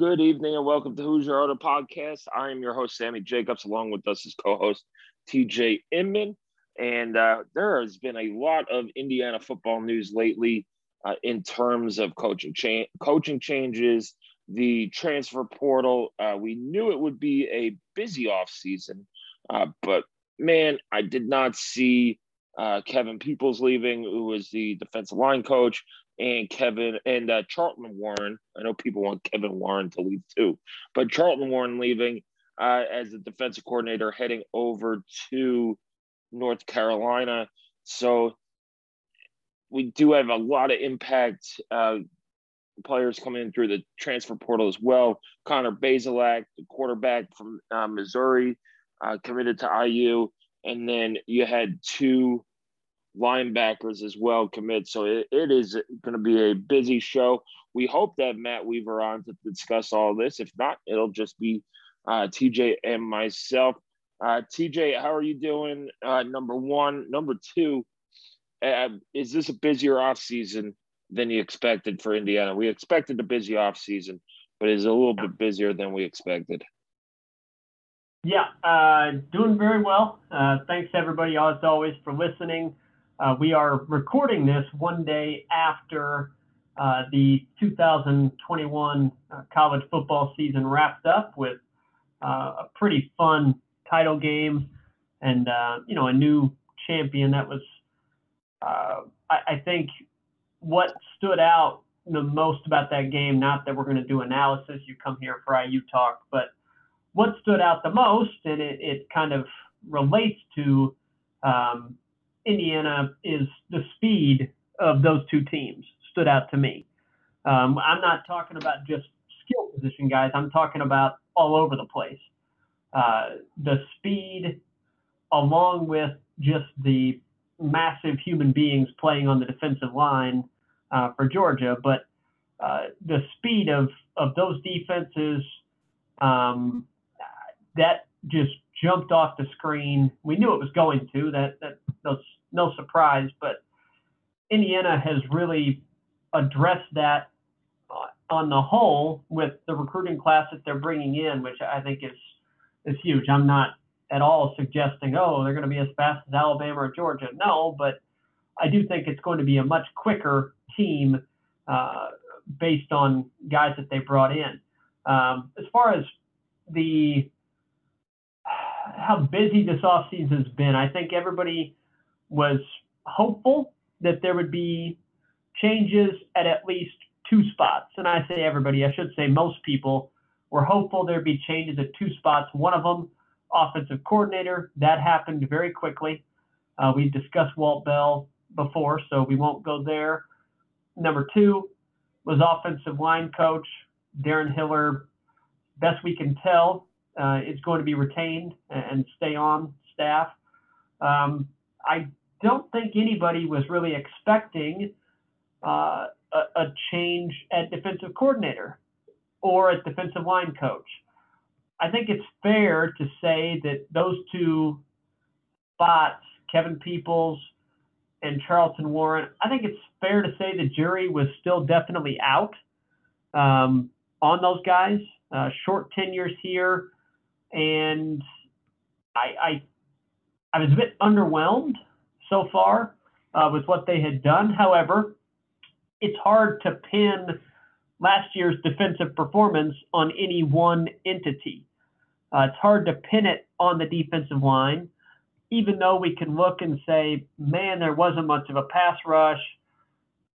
Good evening and welcome to Hoosier Auto Podcast. I am your host, Sammy Jacobs. Along with us is co-host TJ Inman. And uh, there has been a lot of Indiana football news lately uh, in terms of coaching cha- coaching changes, the transfer portal. Uh, we knew it would be a busy offseason, uh, but man, I did not see uh, Kevin Peoples leaving, who was the defensive line coach, and Kevin and uh, Charlton Warren. I know people want Kevin Warren to leave too, but Charlton Warren leaving uh, as the defensive coordinator, heading over to North Carolina. So we do have a lot of impact uh, players coming in through the transfer portal as well. Connor Bazelak, the quarterback from uh, Missouri, uh, committed to IU, and then you had two linebackers as well commit. So it, it is going to be a busy show. We hope that Matt Weaver on to discuss all this. If not, it'll just be uh, TJ and myself. Uh, TJ, how are you doing? Uh, number one, number two. Uh, is this a busier off season than you expected for Indiana? We expected a busy off season, but it's a little bit busier than we expected. Yeah, uh, doing very well. Uh, thanks everybody, as always, for listening. Uh, we are recording this one day after uh, the 2021 uh, college football season wrapped up with uh, a pretty fun title game and you know a new champion that was uh, I, I, think what stood out the most about that game, not that we're going to do analysis, you come here for IU talk, but what stood out the most, and it, it kind of relates to um, Indiana, is the speed of those two teams stood out to me. Um, I'm not talking about just skill position guys, I'm talking about all over the place. Uh, the speed, along with just the massive human beings playing on the defensive line uh, for Georgia, but uh, the speed of of those defenses um, that just jumped off the screen. We knew it was going to. That that was no surprise, but Indiana has really addressed that uh, on the whole with the recruiting class that they're bringing in, which I think is is huge. I'm not at all suggesting, oh, they're going to be as fast as Alabama or Georgia. No, but I do think it's going to be a much quicker team uh, based on guys that they brought in. Um, as far as the how busy this offseason has been, I think everybody was hopeful that there would be changes at at least two spots. And I say everybody, I should say most people were hopeful there'd be changes at two spots. One of them offensive coordinator. That happened very quickly. Uh, we discussed Walt Bell before, so we won't go there. Number two was offensive line coach Darren Hiller. Best we can tell, uh, is going to be retained and stay on staff. Um, I don't think anybody was really expecting uh, a, a change at defensive coordinator or at defensive line coach. I think it's fair to say that those two spots, Kevin Peoples and Charlton Warren, I think it's fair to say the jury was still definitely out um, on those guys. Uh, short tenures here, and I, I, I was a bit underwhelmed so far uh, with what they had done. However, it's hard to pin last year's defensive performance on any one entity. Uh, it's hard to pin it on the defensive line. even though we can look and say, man, there wasn't much of a pass rush,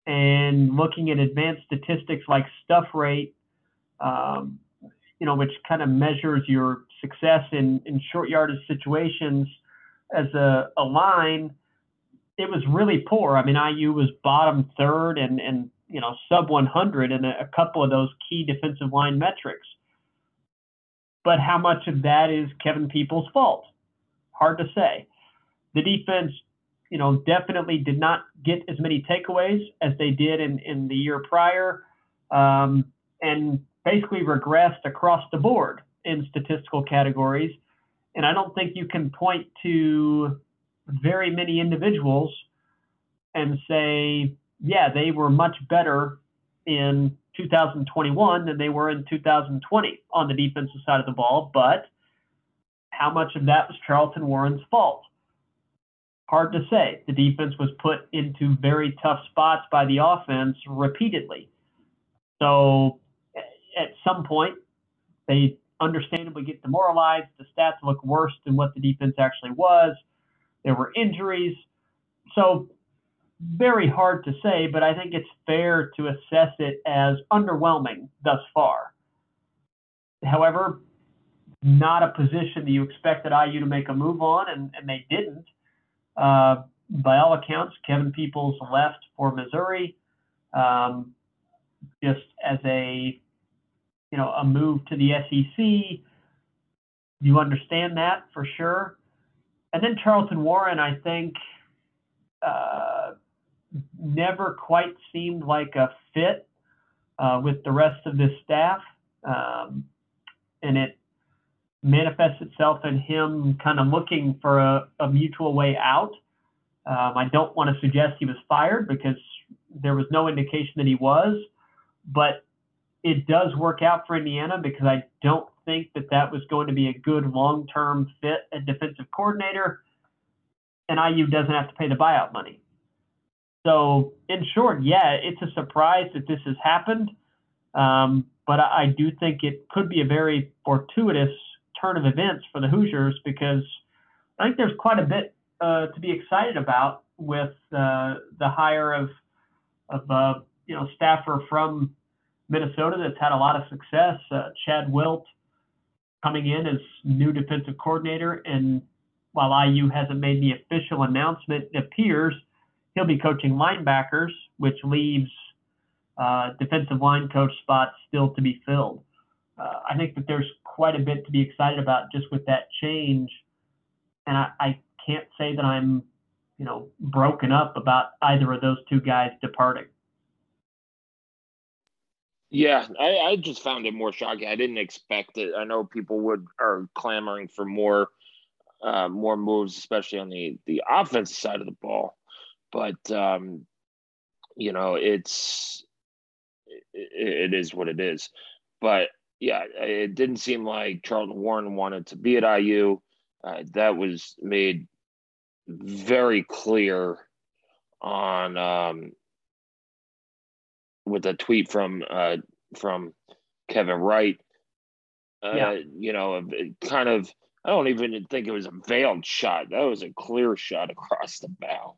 and looking at advanced statistics like stuff rate, um, you know, which kind of measures your success in, in short yardage situations as a, a line, it was really poor. I mean, IU was bottom third and, and you know, sub 100 in a, a couple of those key defensive line metrics. But how much of that is Kevin Peoples' fault? Hard to say. The defense, you know, definitely did not get as many takeaways as they did in, in the year prior, um, and basically regressed across the board in statistical categories. And I don't think you can point to very many individuals and say, yeah, they were much better in 2021 than they were in 2020 on the defensive side of the ball. But how much of that was Charlton Warren's fault? Hard to say. The defense was put into very tough spots by the offense repeatedly. So at some point, they understandably get demoralized. The stats look worse than what the defense actually was. There were injuries. So very hard to say, but I think it's fair to assess it as underwhelming thus far. However, not a position that you expected IU to make a move on, and, and they didn't. Uh, by all accounts, Kevin Peoples left for Missouri um, just as a you know a move to the SEC. You understand that for sure. And then Charlton Warren, I think, uh, never quite seemed like a fit uh, with the rest of this staff. Um, and it manifests itself in him kind of looking for a, a mutual way out. Um, I don't want to suggest he was fired because there was no indication that he was, but it does work out for Indiana because I don't think that that was going to be a good long term fit at defensive coordinator, and IU doesn't have to pay the buyout money. So, in short, yeah, it's a surprise that this has happened, um, but I, I do think it could be a very fortuitous turn of events for the Hoosiers because I think there's quite a bit uh, to be excited about with uh, the hire of of uh, you know staffer from Minnesota that's had a lot of success, uh, Chad Wilt coming in as new defensive coordinator, and while IU hasn't made the official announcement, it appears he'll be coaching linebackers, which leaves uh, defensive line coach spots still to be filled. Uh, I think that there's quite a bit to be excited about just with that change, and I, I can't say that I'm, you know, broken up about either of those two guys departing. Yeah, I, I just found it more shocking. I didn't expect it. I know people would are clamoring for more, uh, more moves, especially on the the offensive side of the ball but um, you know, it's it, it is what it is. But yeah, it didn't seem like Charlton Warren wanted to be at IU. Uh, that was made very clear on um, with a tweet from uh, from Kevin Wright. Uh, yeah. You know, kind of. I don't even think it was a veiled shot. That was a clear shot across the bow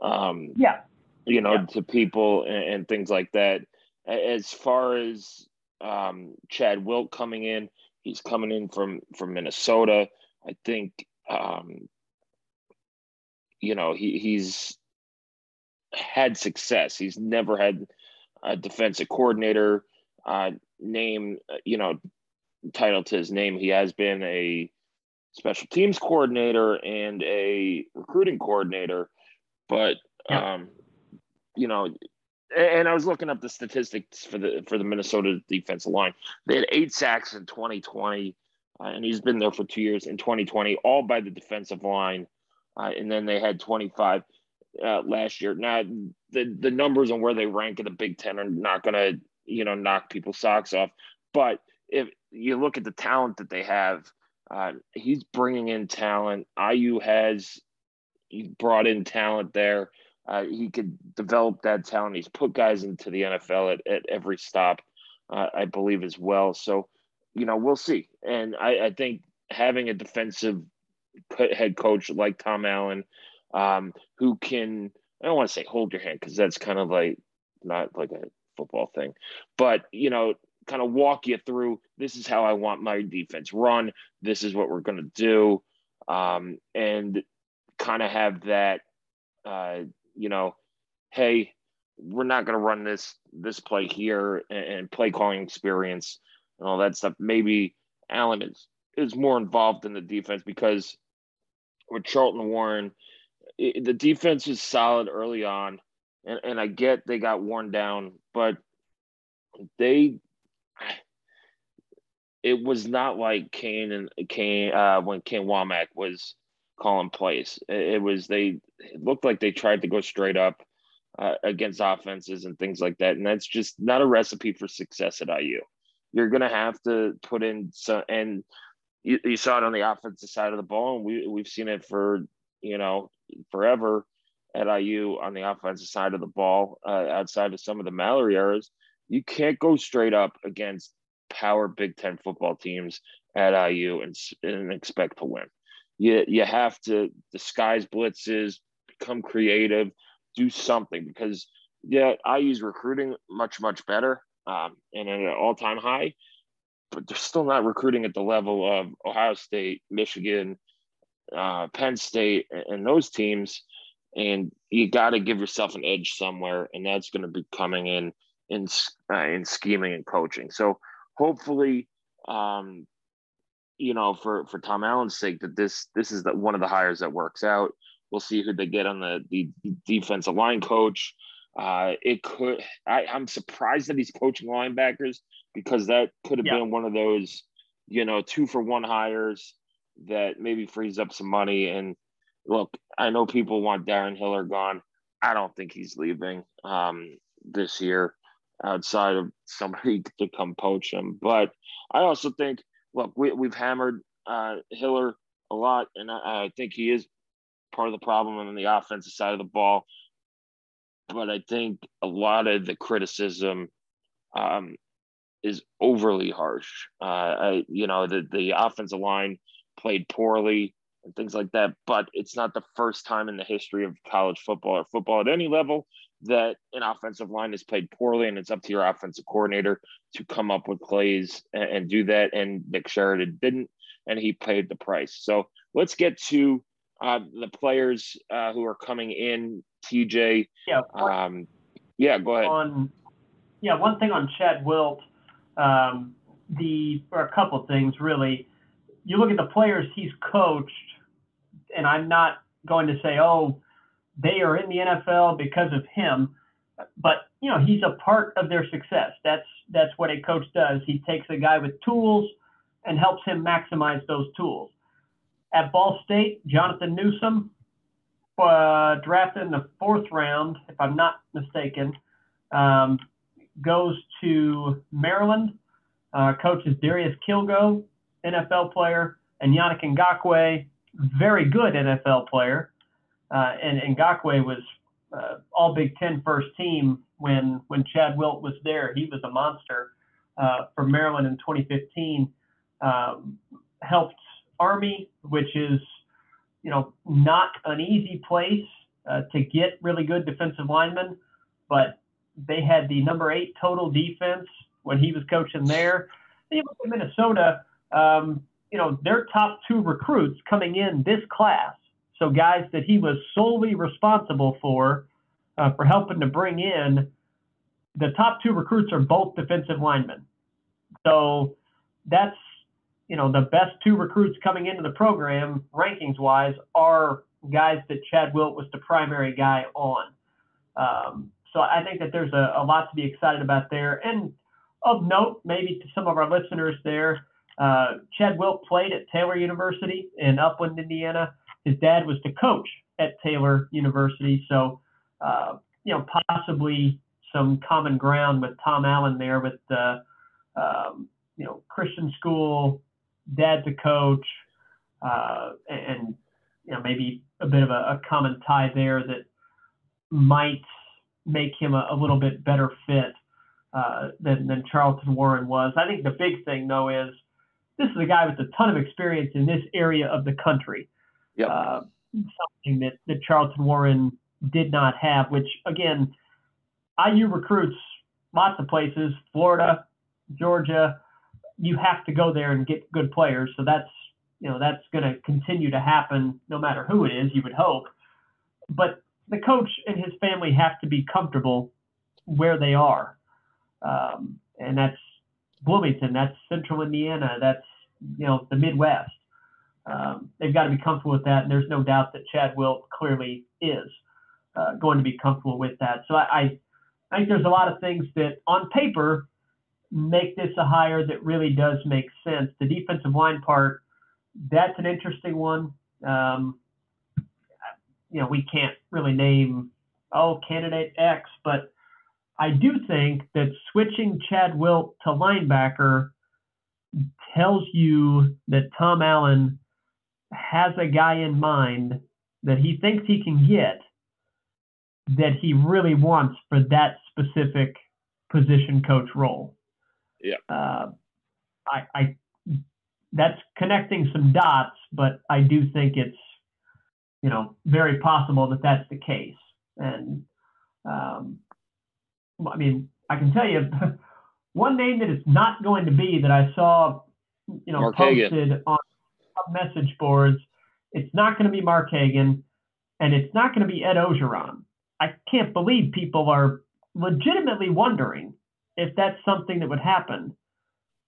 um, yeah, you know, yeah. to people and, and, things like that. As far as um, Chad Wilt coming in, he's coming in from from Minnesota. I think, um, you know, he he's had success. He's never had a defensive coordinator uh, name, you know, title to his name. He has been a special teams coordinator and a recruiting coordinator but yeah. um, you know, and I was looking up the statistics for the for the Minnesota defensive line. They had eight sacks in 2020, uh, and he's been there for two years in 2020, all by the defensive line. Uh, and then they had 25 uh, last year. Now the the numbers on where they rank in the Big Ten are not going to you know knock people's socks off. But if you look at the talent that they have, uh, he's bringing in talent. IU has brought in talent there. Uh, he could develop that talent. He's put guys into the NFL at, at every stop, uh, I believe, as well. So, you know, we'll see. And I, I think having a defensive head coach like Tom Allen, um, who can I don't want to say hold your hand because that's kind of like not like a football thing, but you know, kind of walk you through this is how I want my defense run. This is what we're going to do, um, and kind of have that, uh, you know, hey, we're not going to run this this play here and, and play calling experience and all that stuff. Maybe Allen is is more involved in the defense because with Charlton Warren, it, the defense was solid early on, and, and I get they got worn down, but they it was not like Kane and Kane uh, when Kane Wommack was calling plays. It, it was they it looked like they tried to go straight up uh, against offenses and things like that, and that's just not a recipe for success at IU. You're gonna have to put in some, and you, you saw it on the offensive side of the ball, and we we've seen it for you know forever at IU on the offensive side of the ball, uh, outside of some of the Mallory errors. You can't go straight up against power Big Ten football teams at IU and, and expect to win. You, you have to disguise blitzes, become creative, do something because, yeah, IU's recruiting much, much better um, and at an all time high, but they're still not recruiting at the level of Ohio State, Michigan, uh, Penn State, and those teams. And you got to give yourself an edge somewhere, and that's going to be coming in in uh, in scheming and coaching. So hopefully, um, you know, for for Tom Allen's sake, that this this is the, one of the hires that works out. We'll see who they get on the the defensive line coach. Uh, it could. I, I'm surprised that he's coaching linebackers because that could have yeah. been one of those, you know, two for one hires that maybe frees up some money. And look, I know people want Darren Hiller gone. I don't think he's leaving um, this year outside of somebody to come poach him. But I also think, look, we, we've hammered uh, Hiller a lot, and I, I think he is part of the problem on the offensive side of the ball. But I think a lot of the criticism um, is overly harsh. Uh, I, you know, the the offensive line played poorly and things like that. But it's not the first time in the history of college football or football at any level that an offensive line is played poorly, and it's up to your offensive coordinator to come up with plays and, and do that. And Nick Sheridan didn't, and he paid the price. So let's get to uh, the players uh, who are coming in. TJ, yeah, um, yeah, go ahead. On, yeah, one thing on Chad Wilt, um, the or a couple things really. You look at the players he's coached, and I'm not going to say, oh, they are in the NFL because of him. But you know, he's a part of their success. That's that's what a coach does. He takes a guy with tools and helps him maximize those tools. At Ball State, Jonathan Newsome, uh, drafted in the fourth round, if I'm not mistaken, um, goes to Maryland. Uh, Darius Kilgo, NFL player, and Yannick Ngakoue, very good NFL player. Uh, and Ngakoue was uh, all Big Ten first team when when Chad Wilt was there. He was a monster uh, for Maryland in 2015. Um, helped Army, which is you know not an easy place uh, to get really good defensive linemen, but they had the number eight total defense when he was coaching there. Even in Minnesota, um, you know their top two recruits coming in this class so guys that he was solely responsible for, uh, for helping to bring in, the top two recruits are both defensive linemen. So that's you know the best two recruits coming into the program rankings wise are guys that Chad Wilt was the primary guy on. Um, so I think that there's a, a, lot to be excited about there. And of note, maybe to some of our listeners there, uh, Chad Wilt played at Taylor University in Upland, Indiana his dad was the coach at Taylor University, so uh, you know possibly some common ground with Tom Allen there with the um, you know Christian school, dad a coach, uh, and you know maybe a bit of a, a, common tie there that might make him a, a little bit better fit uh, than than Charlton Warren was. I think the big thing though is this is a guy with a ton of experience in this area of the country. Yep. Uh, something that, that Charlton Warren did not have, which again, IU recruits lots of places, Florida, Georgia. You have to go there and get good players. So that's you know that's going to continue to happen no matter who it is. You would hope, but the coach and his family have to be comfortable where they are, um, and that's Bloomington, that's Central Indiana, that's you know the Midwest. Um, they've got to be comfortable with that, and there's no doubt that Chad Wilt clearly is uh, going to be comfortable with that. So I, I think there's a lot of things that on paper make this a hire that really does make sense. The defensive line part, that's an interesting one. Um, you know, we can't really name, oh, candidate X, but I do think that switching Chad Wilt to linebacker tells you that Tom Allen has a guy in mind that he thinks he can get that he really wants for that specific position coach role. Yeah. Uh, I, I that's connecting some dots, but I do think it's you know very possible that that's the case. And um, I mean, I can tell you one name that is not going to be that I saw you know Mark posted on message boards. It's not going to be Mark Hagen, and it's not going to be Ed Orgeron. I can't believe people are legitimately wondering if that's something that would happen.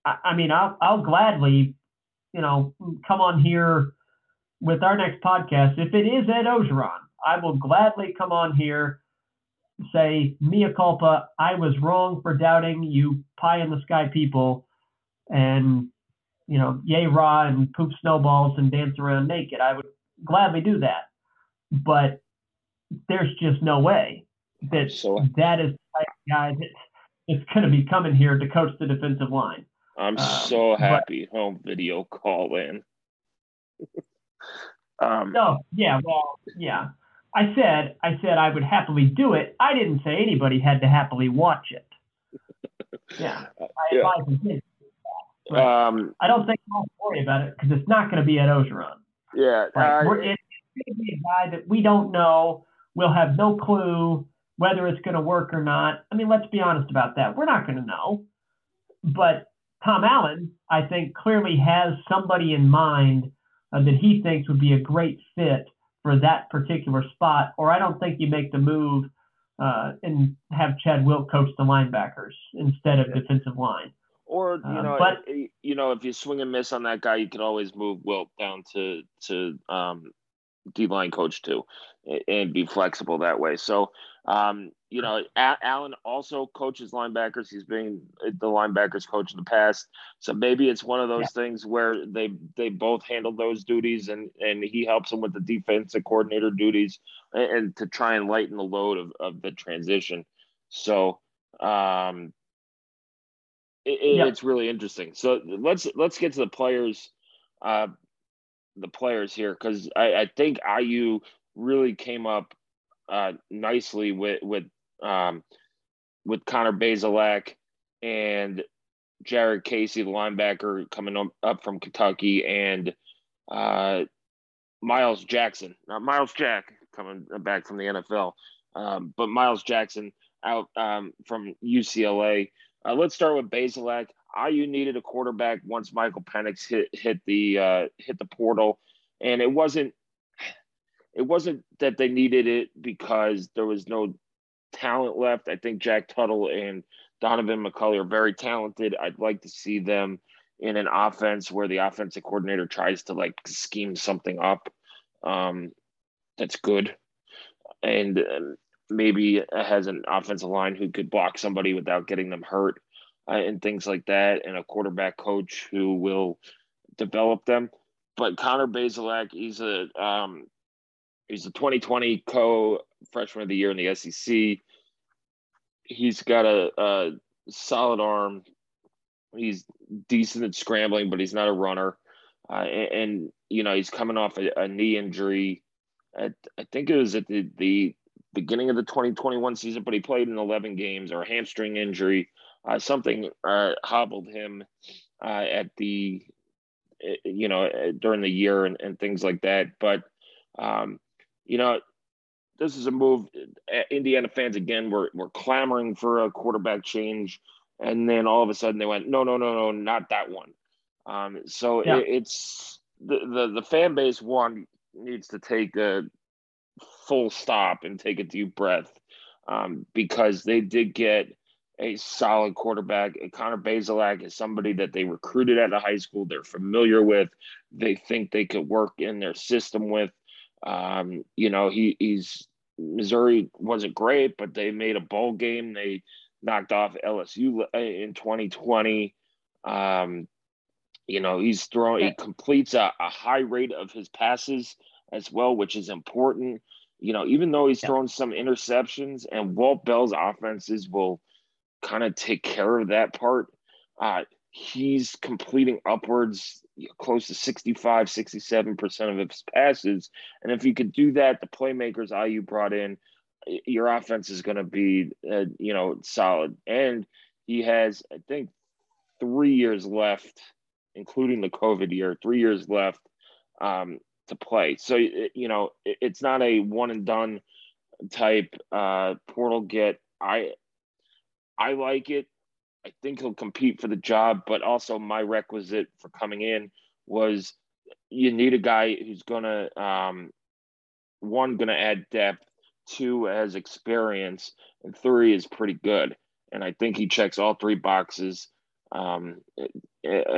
I, I mean, I'll, I'll gladly, you know, come on here with our next podcast. If it is Ed Orgeron, I will gladly come on here, say, mea culpa, I was wrong for doubting you pie in the sky people, and, you know, yay raw and poop snowballs and dance around naked. I would gladly do that. But there's just no way that So that is the type of guy that is going to be coming here to coach the defensive line. I'm Um, so but- happy home video call in. um, No, yeah, well, yeah. I said, I said I would happily do it. I didn't say anybody had to happily watch it. Yeah, I Yeah. advise to. Right. um, I don't think I'll worry about it because it's not going to be Ed Orgeron. yeah, Right. uh, We're, it's going to be a guy that we don't know. We'll have no clue whether it's going to work or not. I mean, let's be honest about that. We're not going to know. But Tom Allen, I think, clearly has somebody in mind uh, that he thinks would be a great fit for that particular spot. Or I don't think you make the move uh, and have Chad Wilt coach the linebackers instead of Yeah. defensive line. or you um, know, but- you know, if you swing and miss on that guy, you can always move Wilt down to to um, D line coach too, and be flexible that way. So, um, you know, Allen also coaches linebackers. He's been the linebackers coach in the past, so maybe it's one of those things where they they both handle those duties, and and he helps them with the defensive coordinator duties, and, and to try and lighten the load of of the transition. So. Um, it, it- it's really interesting. So let's let's get to the players, uh, the players here because I, I think IU really came up uh, nicely with with um, with Connor Bazelak and Jared Casey, the linebacker coming up, from Kentucky, and uh, Miles Jackson, not Myles Jack coming back from the NFL, um, but Miles Jackson out um, from UCLA. Uh, let's start with Bazelak. IU needed a quarterback once Michael Penix hit hit the uh, hit the portal, and it wasn't it wasn't that they needed it because there was no talent left. I think Jack Tuttle and Donovan McCulley are very talented. I'd like to see them in an offense where the offensive coordinator tries to like scheme something up um, that's good, and um, maybe has an offensive line who could block somebody without getting them hurt and things like that, and a quarterback coach who will develop them. But Connor Bazelak, he's a um, he's a 2020 co freshman of the year in the SEC. He's got a, a solid arm. He's decent at scrambling, but he's not a runner. Uh, and, and, you know he's coming off a, a knee injury. At, I think it was at the, the beginning of the 2021 season, but he played in 11 games or a hamstring injury. Uh, something uh, hobbled him uh, at the, uh, you know, uh, during the year and, and things like that. But Um, you know, this is a move. Indiana fans again were were clamoring for a quarterback change, and then all of a sudden they went, no, no, no, no, not that one. Um, so yeah. it, it's the, the the fan base one needs to take a full stop and take a deep breath um, because they did get a solid quarterback. Connor Bazelak is somebody that they recruited at a high school. They're familiar with. They think they could work in their system with. Um, you know, he, he's Missouri wasn't great, but they made a bowl game. They knocked off LSU in 2020. Um, you know, he's throwing, he completes a, a, high rate of his passes as well, which is important. You know, even though he's yeah. thrown some interceptions, and Walt Bell's offenses will kind of take care of that part. Uh, he's completing upwards close to 65 67% of his passes. And if you could do that the playmakers IU brought in your offense is going to be uh, you know solid. And he has i think 3 years left including the covid year 3 years left um, to play. So you know it's not a one and done type uh, portal get. I i like it I think he'll compete for the job, but also my requisite for coming in was you need a guy who's gonna um, one gonna add depth, two has experience, and three is pretty good. And I think he checks all three boxes um,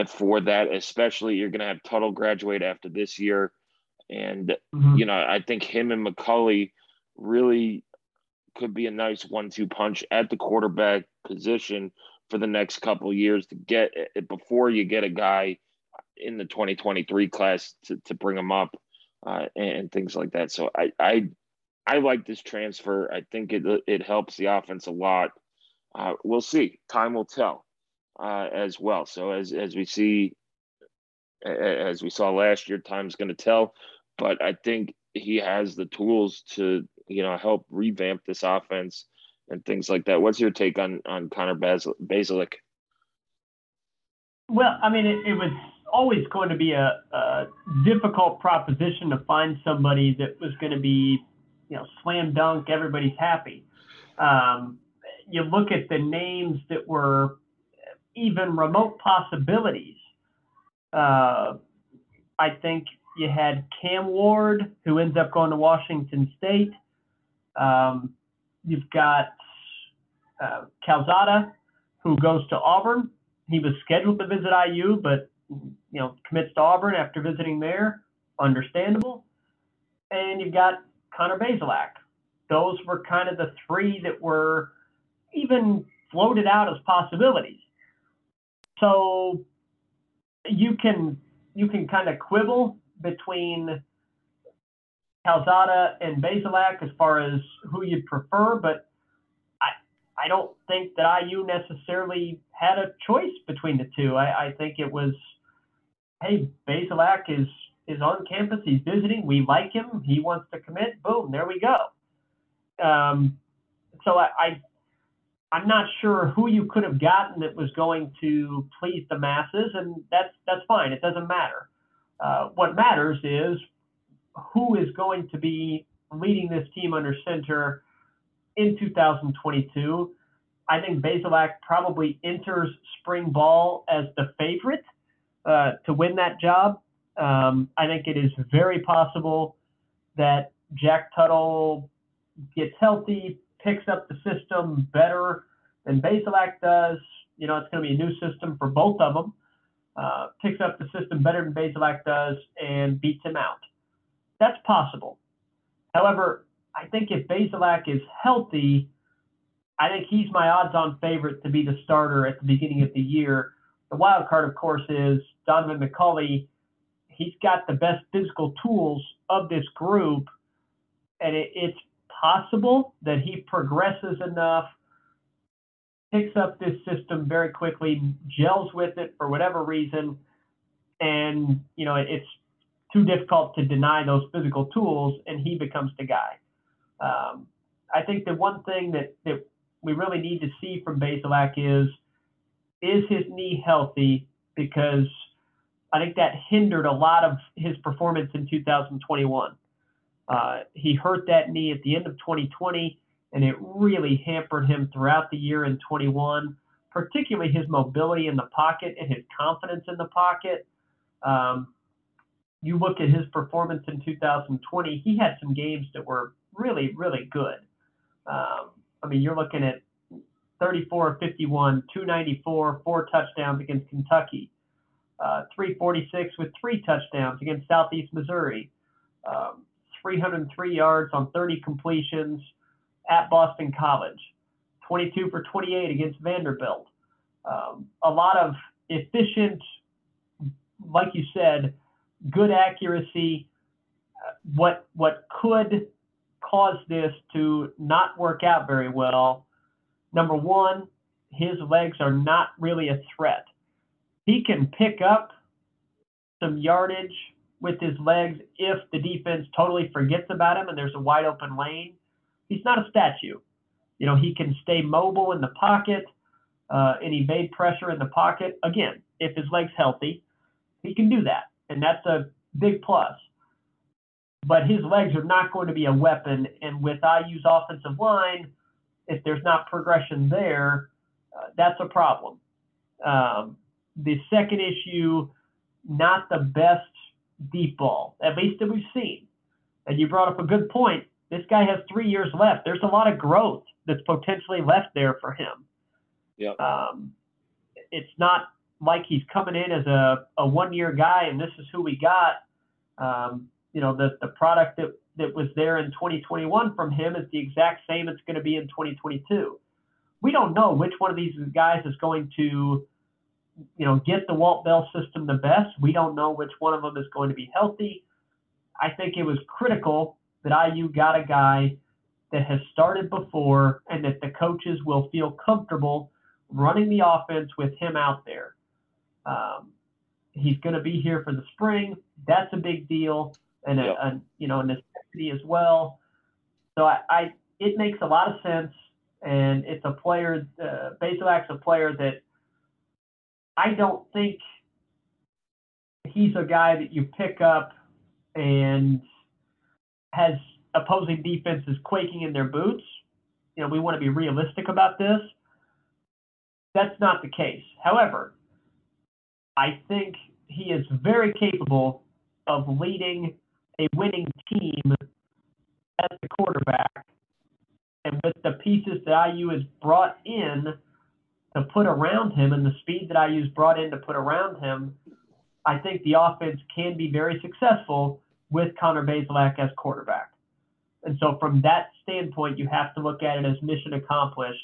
for that. Especially you're gonna have Tuttle graduate after this year, and mm-hmm. you know I think him and McCulley really could be a nice one-two punch at the quarterback position for the next couple years to get it before you get a guy in the 2023 class to, to bring him up uh, and, and, things like that. So I, I, I like this transfer. I think it, it helps the offense a lot. Uh, we'll see. Time will tell uh, as well. So as, as we see, as we saw last year, time's going to tell. But I think he has the tools to, you know, help revamp this offense and things like that. What's your take on on Connor Bazelak? Well, I mean, it, it, was always going to be a, a, difficult proposition to find somebody that was going to be, you know, slam dunk. Everybody's happy. Um, you look at the names that were even remote possibilities. Uh, I think you had Cam Ward, who ends up going to Washington State. Um, you've got uh, Calzada, who goes to Auburn. He was scheduled to visit IU, but you know commits to Auburn after visiting there. Understandable. And you've got Connor Bazelak. Those were kind of the three that were even floated out as possibilities. So you can you can kind of quibble between Calzada and Bazelak as far as who you'd prefer, but I I don't think that IU necessarily had a choice between the two. I, I think it was, hey, Bazelak is is on campus. He's visiting. We like him. He wants to commit. Boom, there we go. Um, so I, I I'm not sure who you could have gotten that was going to please the masses, and that's that's fine. It doesn't matter. Uh, what matters is who is going to be leading this team under center in 2022. I think Bazelak probably enters spring ball as the favorite uh, to win that job. Um, I think it is very possible that Jack Tuttle gets healthy, picks up the system better than Bazelak does. You know, it's going to be a new system for both of them. Uh, picks up the system better than Bazelak does and beats him out. That's possible. However, I think if Bazelak is healthy, I think he's my odds-on favorite to be the starter at the beginning of the year. The wild card, of course, is Donovan McCulley. He's got the best physical tools of this group, and it, it's possible that he progresses enough, picks up this system very quickly, gels with it for whatever reason, and you know it's too difficult to deny those physical tools, and he becomes the guy. Um, I think the one thing that, that we really need to see from Bazelak is is his knee healthy? Because I think that hindered a lot of his performance in 2021. Uh, he hurt that knee at the end of 2020, and it really hampered him throughout the year in 21, particularly his mobility in the pocket and his confidence in the pocket. Um, you look at his performance in 2020, he had some games that were really, really good. Um, I mean, you're looking at 34 51, 294, four touchdowns against Kentucky, uh, 346 with three touchdowns against Southeast Missouri, um, 303 yards on 30 completions at Boston College, 22 for 28 against Vanderbilt. Um, a lot of efficient, like you said, good accuracy. Uh, what what could cause this to not work out very well? Number one, his legs are not really a threat. He can pick up some yardage with his legs if the defense totally forgets about him and there's a wide open lane. He's not a statue. You know, he can stay mobile in the pocket uh, and evade pressure in the pocket. Again, if his leg's healthy, he can do that and that's a big plus. But his legs are not going to be a weapon, and with IU's offensive line, if there's not progression there, uh, that's a problem. Um, the second issue, not the best deep ball, at least that we've seen. And you brought up a good point. This guy has three years left. There's a lot of growth that's potentially left there for him. Yeah. Um, it's not like he's coming in as a, a one year guy and this is who we got. Um, you know, the, the product that, that was there in 2021 from him is the exact same it's going to be in 2022. We don't know which one of these guys is going to, you know, get the Walt Bell system the best. We don't know which one of them is going to be healthy. I think it was critical that IU got a guy that has started before and that the coaches will feel comfortable running the offense with him out there. Um, he's going to be here for the spring. That's a big deal, and yep. a, a, you know a necessity as well. So I, I, it makes a lot of sense, and it's a player. Uh, Bazelak's a player that I don't think he's a guy that you pick up and has opposing defenses quaking in their boots. You know, we want to be realistic about this. That's not the case. However, I think he is very capable of leading a winning team as the quarterback. And with the pieces that IU has brought in to put around him and the speed that IU's brought in to put around him, I think the offense can be very successful with Connor Bazelak as quarterback. And so, from that standpoint, you have to look at it as mission accomplished.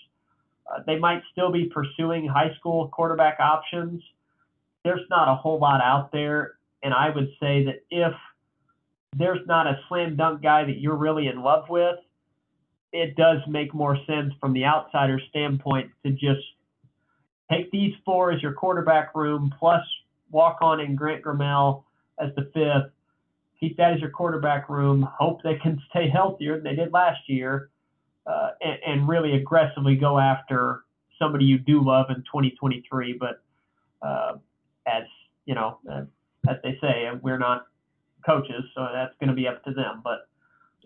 Uh, they might still be pursuing high school quarterback options there's not a whole lot out there. And I would say that if there's not a slam dunk guy that you're really in love with, it does make more sense from the outsider standpoint to just take these four as your quarterback room, plus walk on in Grant Gremel as the fifth. Keep that as your quarterback room. Hope they can stay healthier than they did last year, uh, and, and, really aggressively go after somebody you do love in 2023. But uh, as you know, uh, as they say, we're not coaches, so that's going to be up to them. But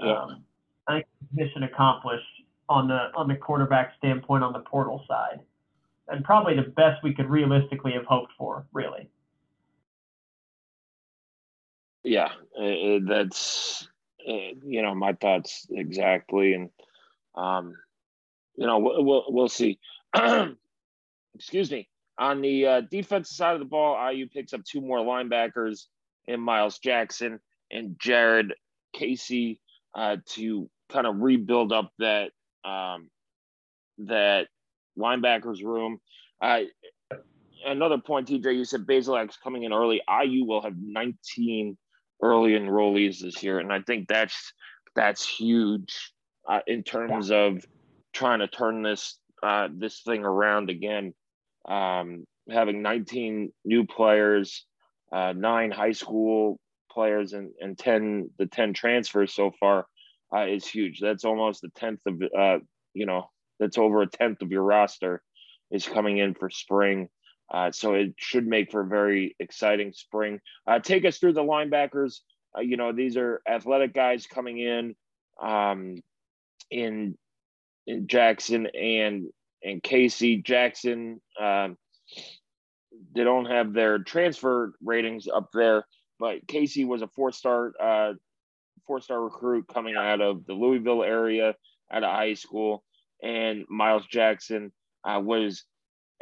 um, I think mission accomplished on the on the quarterback standpoint on the portal side, and probably the best we could realistically have hoped for, really. Yeah, that's you know my thoughts exactly, and um, you know we'll we'll see. Excuse me. On the uh, defensive side of the ball, IU picks up two more linebackers in Miles Jackson and Jared Casey uh, to kind of rebuild up that um, that linebackers room. Uh, another point, TJ, you said Bazelak's coming in early. IU will have 19 early enrollees this year, and I think that's that's huge uh, in terms of trying to turn this uh, this thing around again um, having 19 new players, uh, nine high school players, and, and 10 the 10 transfers so far uh, is huge. That's almost a tenth of uh, you know that's over a tenth of your roster is coming in for spring. Uh, so it should make for a very exciting spring. Uh, take us through the linebackers Uh, you know, these are athletic guys coming in, um, in in Jackson and and Casey Jackson. Um, they don't have their transfer ratings up there, but Casey was a four star uh, four star recruit coming out of the Louisville area out of high school, and Myles Jackson uh, was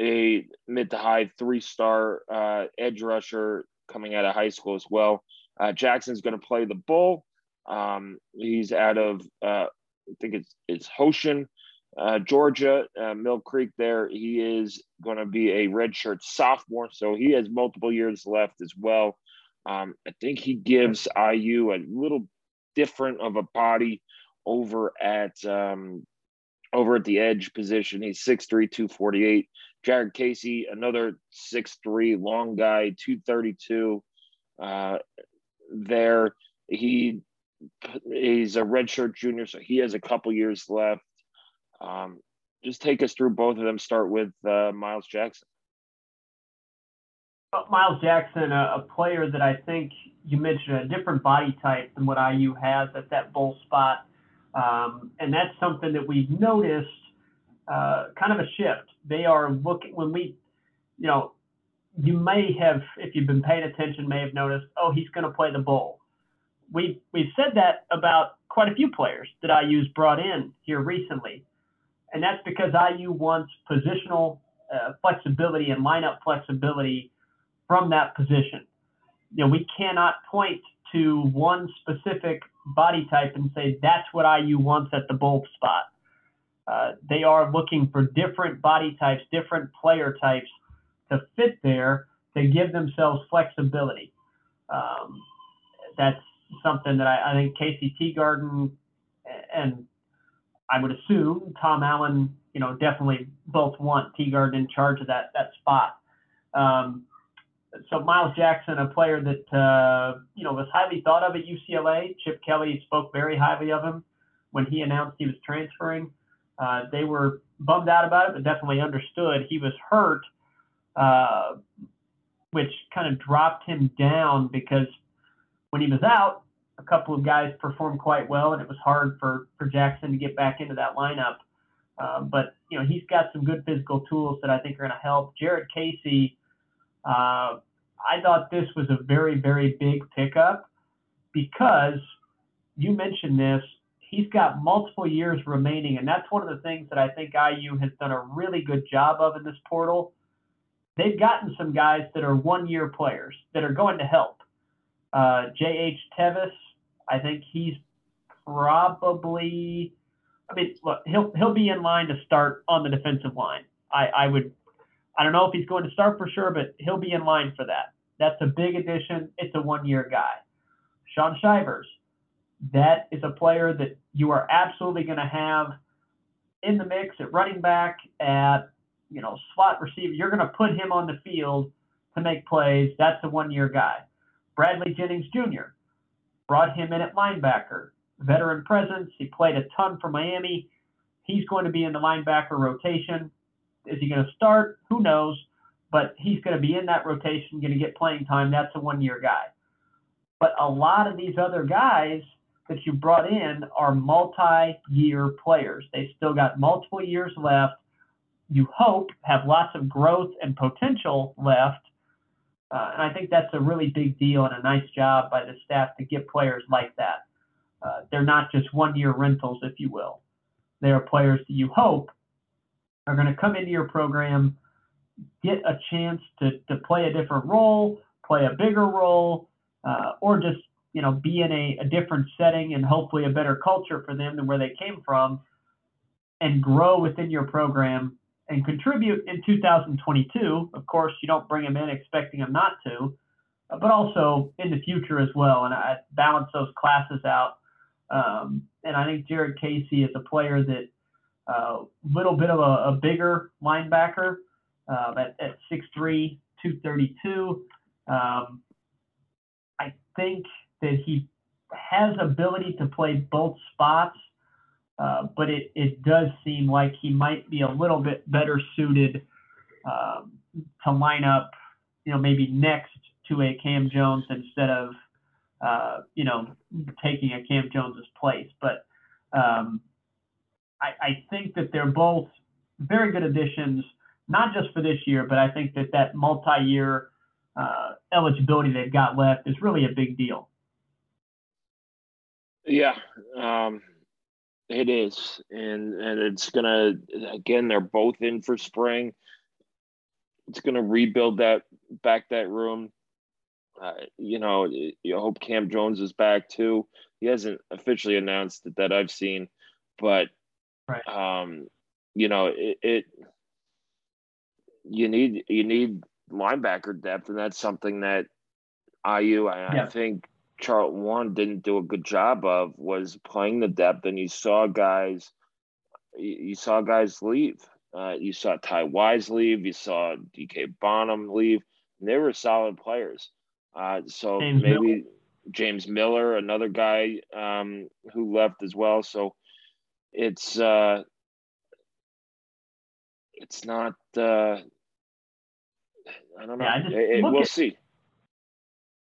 a mid to high three star uh, edge rusher coming out of high school as well. Uh, Jackson's going to play the bull. Um, he's out of uh, I think it's it's Hoschton, uh, Georgia, uh, Mill Creek. There, he is going to be a redshirt sophomore, so he has multiple years left as well. Um, I think he gives IU a little different of a body over at um, over at the edge position. He's 6'3", 248. Jared Casey, another 6'3", long guy, 232. Uh, there, he he's a redshirt junior, so he has a couple years left. Um, just take us through both of them. Start with uh, Myles Jackson. Myles Jackson, a, a, player that I think you mentioned a different body type than what IU has at that bull spot. Um, and that's something that we've noticed uh, kind of a shift. They are looking, when we, you know, you may have, if you've been paying attention, may have noticed, oh, he's going to play the bull. We, we've said that about quite a few players that IU's brought in here recently. And that's because IU wants positional uh, flexibility and lineup flexibility from that position. You know, we cannot point to one specific body type and say that's what IU wants at the bull spot. Uh, they are looking for different body types, different player types to fit there to give themselves flexibility. Um, that's something that I, I think Kasey Teegardin and I would assume Tom Allen, you know, definitely both want Teegardin in charge of that that spot. Um, so Myles Jackson, a player that uh, you know was highly thought of at UCLA. Chip Kelly spoke very highly of him when he announced he was transferring. Uh, they were bummed out about it, but definitely understood he was hurt, uh, which kind of dropped him down because when he was out, a couple of guys performed quite well, and it was hard for for Jackson to get back into that lineup. Uh, but you know he's got some good physical tools that I think are going to help. Jared Casey uh, I thought this was a very, very big pickup because you mentioned this. He's got multiple years remaining, and that's one of the things that I think IU has done a really good job of in this portal. They've gotten some guys that are one-year players that are going to help. Uh, J.H. Tevis, I think he's probably. I mean, look, he'll he'll be in line to start on the defensive line. I, I would I don't know if he's going to start for sure, but he'll be in line for that. That's a big addition. It's a one year guy. Shaun Shivers, that is a player that you are absolutely going to have in the mix at running back, at you know slot receiver. You're going to put him on the field to make plays. That's a one year guy. Bradley Jennings Jr. brought him in at linebacker. Veteran presence. He played a ton for Miami. He's going to be in the linebacker rotation. Is he going to start? Who knows? But he's going to be in that rotation, going to get playing time. That's a one year guy. But a lot of these other guys that you brought in are multi year players. They still got multiple years left. You hope have lots of growth and potential left. Uh, and I think that's a really big deal and a nice job by the staff to get players like that. Uh, they're not just one year rentals, if you will. They are players that you hope are going to come into your program, get a chance to, to play a different role, play a bigger role, uh, or just you know be in a, a different setting and hopefully a better culture for them than where they came from, and grow within your program and contribute in 2022. Of course, you don't bring him in expecting him not to, uh, but also in the future as well. And I balance those classes out. Um, and I think Jared Casey is a player that a uh, little bit of a, a bigger linebacker uh, at, at 6'3", 232. Um, I think that he has ability to play both spots, uh, but it, it does seem like he might be a little bit better suited um, to line up, you know, maybe next to a Cam Jones instead of uh, you know, taking a Cam Jones's place. But um, I, I think that they're both very good additions, not just for this year, but I think that that multi-year uh, eligibility they've got left is really a big deal. Yeah, um, it is, and and it's gonna again. They're both in for spring. It's gonna rebuild that back that room. Uh, you know, you hope Cam Jones is back too. He hasn't officially announced it that I've seen, but right. um, you know, it, it you need you need linebacker depth, and that's something that IU I, yeah. I think Charlton Warren didn't do a good job of was playing the depth, and you saw guys you saw guys leave. Uh, you saw Ty Wise leave. You saw DK Bonhomme leave. And they were solid players. Uh, so James maybe Miller. James Miller, another guy um, who left as well. So it's uh, it's not. Uh, I don't know. Yeah, it, we'll at, see.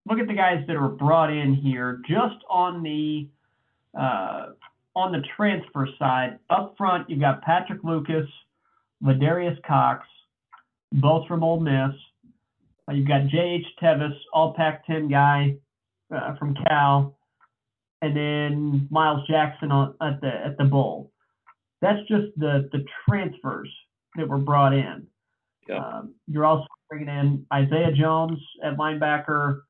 Look at the guys that are brought in here, just on the uh, on the transfer side. Up front, you've got Patrick Lucas, Ladarius Cox, both from Ole Miss. Uh, you've got J.H. Tevis, all Pac 10 guy uh, from Cal, and then Myles Jackson on, at the at the Bull. That's just the the transfers that were brought in. Yeah. Um, you're also bringing in Isaiah Jones at linebacker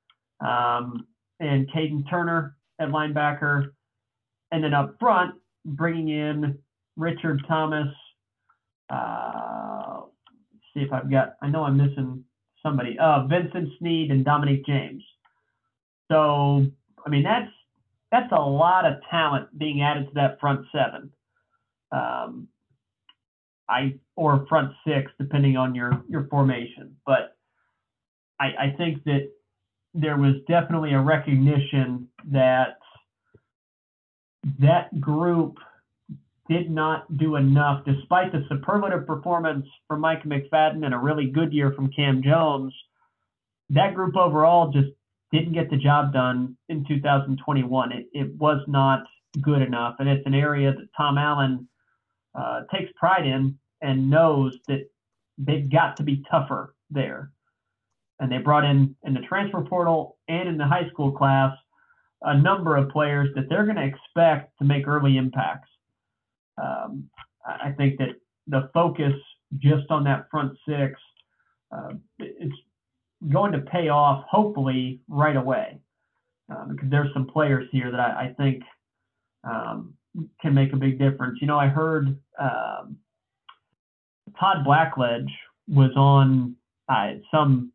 um, and Caden Turner at linebacker, and then up front bringing in Richard Thomas. Uh, see if I've got. I know I'm missing somebody. Uh, Vincent Sneed and Dominic James. So I mean that's that's a lot of talent being added to that front seven. Um, I or front six, depending on your your formation. But I, I think that there was definitely a recognition that that group did not do enough, despite the superlative performance from Micah McFadden and a really good year from Cam Jones. That group overall just didn't get the job done in 2021. It, it was not good enough, and it's an area that Tom Allen uh, takes pride in and knows that they've got to be tougher there. And they brought in in the transfer portal and in the high school class a number of players that they're going to expect to make early impacts. Um, I think that the focus just on that front six uh, it's going to pay off hopefully right away because there's some players here that I, I think um, can make a big difference. You know, I heard um, Todd Blackledge was on uh, some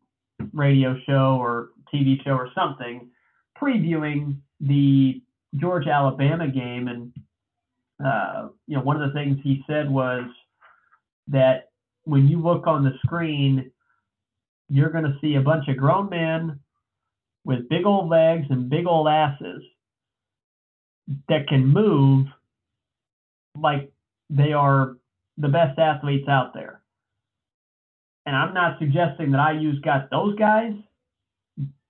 radio show or TV show or something previewing the Georgia Alabama game, and uh, you know one of the things he said was that when you look on the screen, you're going to see a bunch of grown men with big old legs and big old asses that can move like they are the best athletes out there. And I'm not suggesting that IU's got those guys,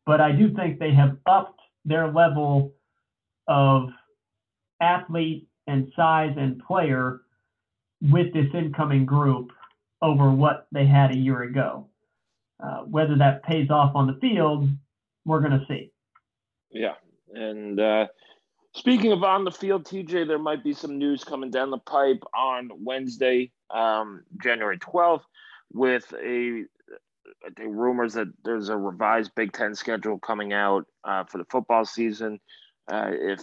but I do think they have upped their level of athlete and size and player with this incoming group over what they had a year ago. Uh, whether that pays off on the field, we're going to see. Yeah. And uh, Speaking of on the field, TJ, there might be some news coming down the pipe on Wednesday, um, January 12th, with a I think rumors that there's a revised Big Ten schedule coming out uh, for the football season. Uh, if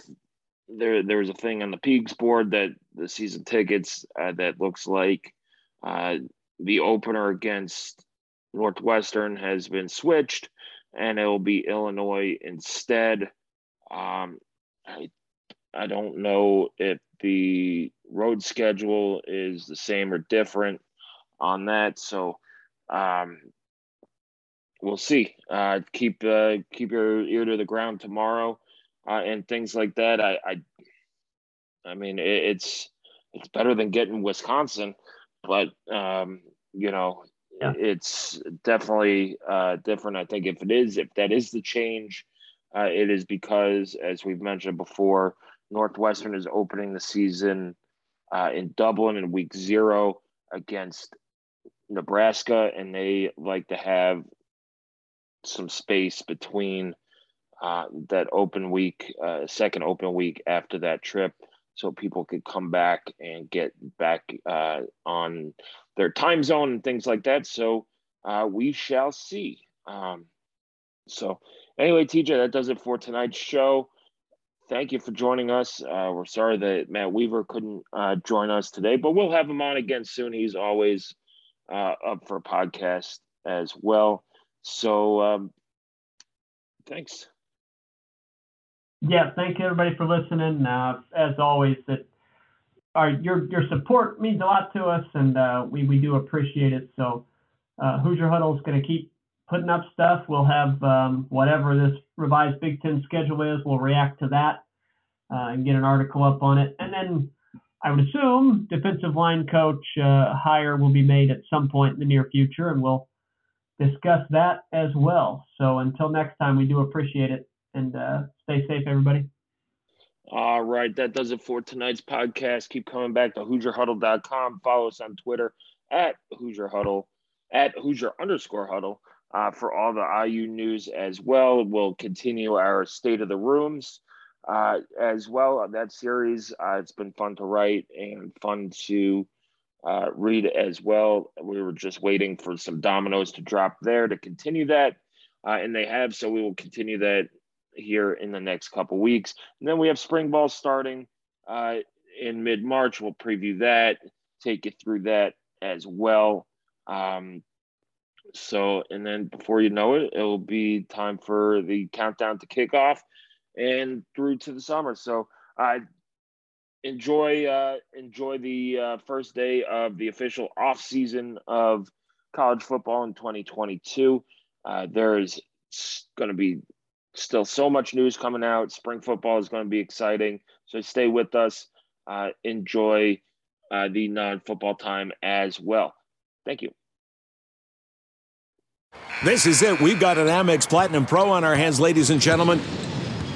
there there was a thing on the Peegs board that the season tickets uh, that looks like uh, the opener against Northwestern has been switched, and it will be Illinois instead. Um, I I don't know if the road schedule is the same or different on that. So um, we'll see. Uh, keep uh, keep your ear to the ground tomorrow uh, and things like that. I I, I mean it, it's it's better than getting Wisconsin, but um, you know yeah. it's definitely uh, different. I think if it is if that is the change Uh, it is because, as we've mentioned before, Northwestern is opening the season uh, in Dublin in week zero against Nebraska, and they like to have some space between uh, that open week, uh, second open week after that trip, so people could come back and get back uh, on their time zone and things like that. So uh, we shall see. Um, so anyway, TJ, that does it for tonight's show. Thank you for joining us. Uh, we're sorry that Matt Weaver couldn't uh, join us today, but we'll have him on again soon. He's always uh, up for a podcast as well. So um, thanks. Yeah, thank you everybody for listening. Uh, as always, that our your your support means a lot to us, and uh, we we do appreciate it. So uh, Hoosier Huddle is going to keep putting up stuff. We'll have um, whatever this revised Big Ten schedule is. We'll react to that uh, and get an article up on it. And then I would assume defensive line coach uh, hire will be made at some point in the near future, and we'll discuss that as well. So until next time, we do appreciate it and uh, stay safe, everybody. All right, that does it for tonight's podcast. Keep coming back to HoosierHuddle.com. Follow us on Twitter at Hoosier Huddle, at Hoosier underscore Huddle uh, for all the IU news as well. We'll continue our State of the Rooms uh, as well. That series, uh, it's been fun to write and fun to uh, read as well. We were just waiting for some dominoes to drop there to continue that, uh, and they have. So we will continue that here in the next couple weeks. And then we have spring ball starting uh, in mid March. We'll preview that, take you through that as well. Um, so, and then before you know it, it'll be time for the countdown to kickoff and through to the summer. So, I enjoy uh, enjoy the uh, first day of the official off season of college football in 2022. Uh, there's going to be still so much news coming out. Spring football is going to be exciting. So stay with us. Uh, enjoy uh, the non football time as well. Thank you. This is it. We've got an Amex Platinum Pro on our hands, ladies and gentlemen.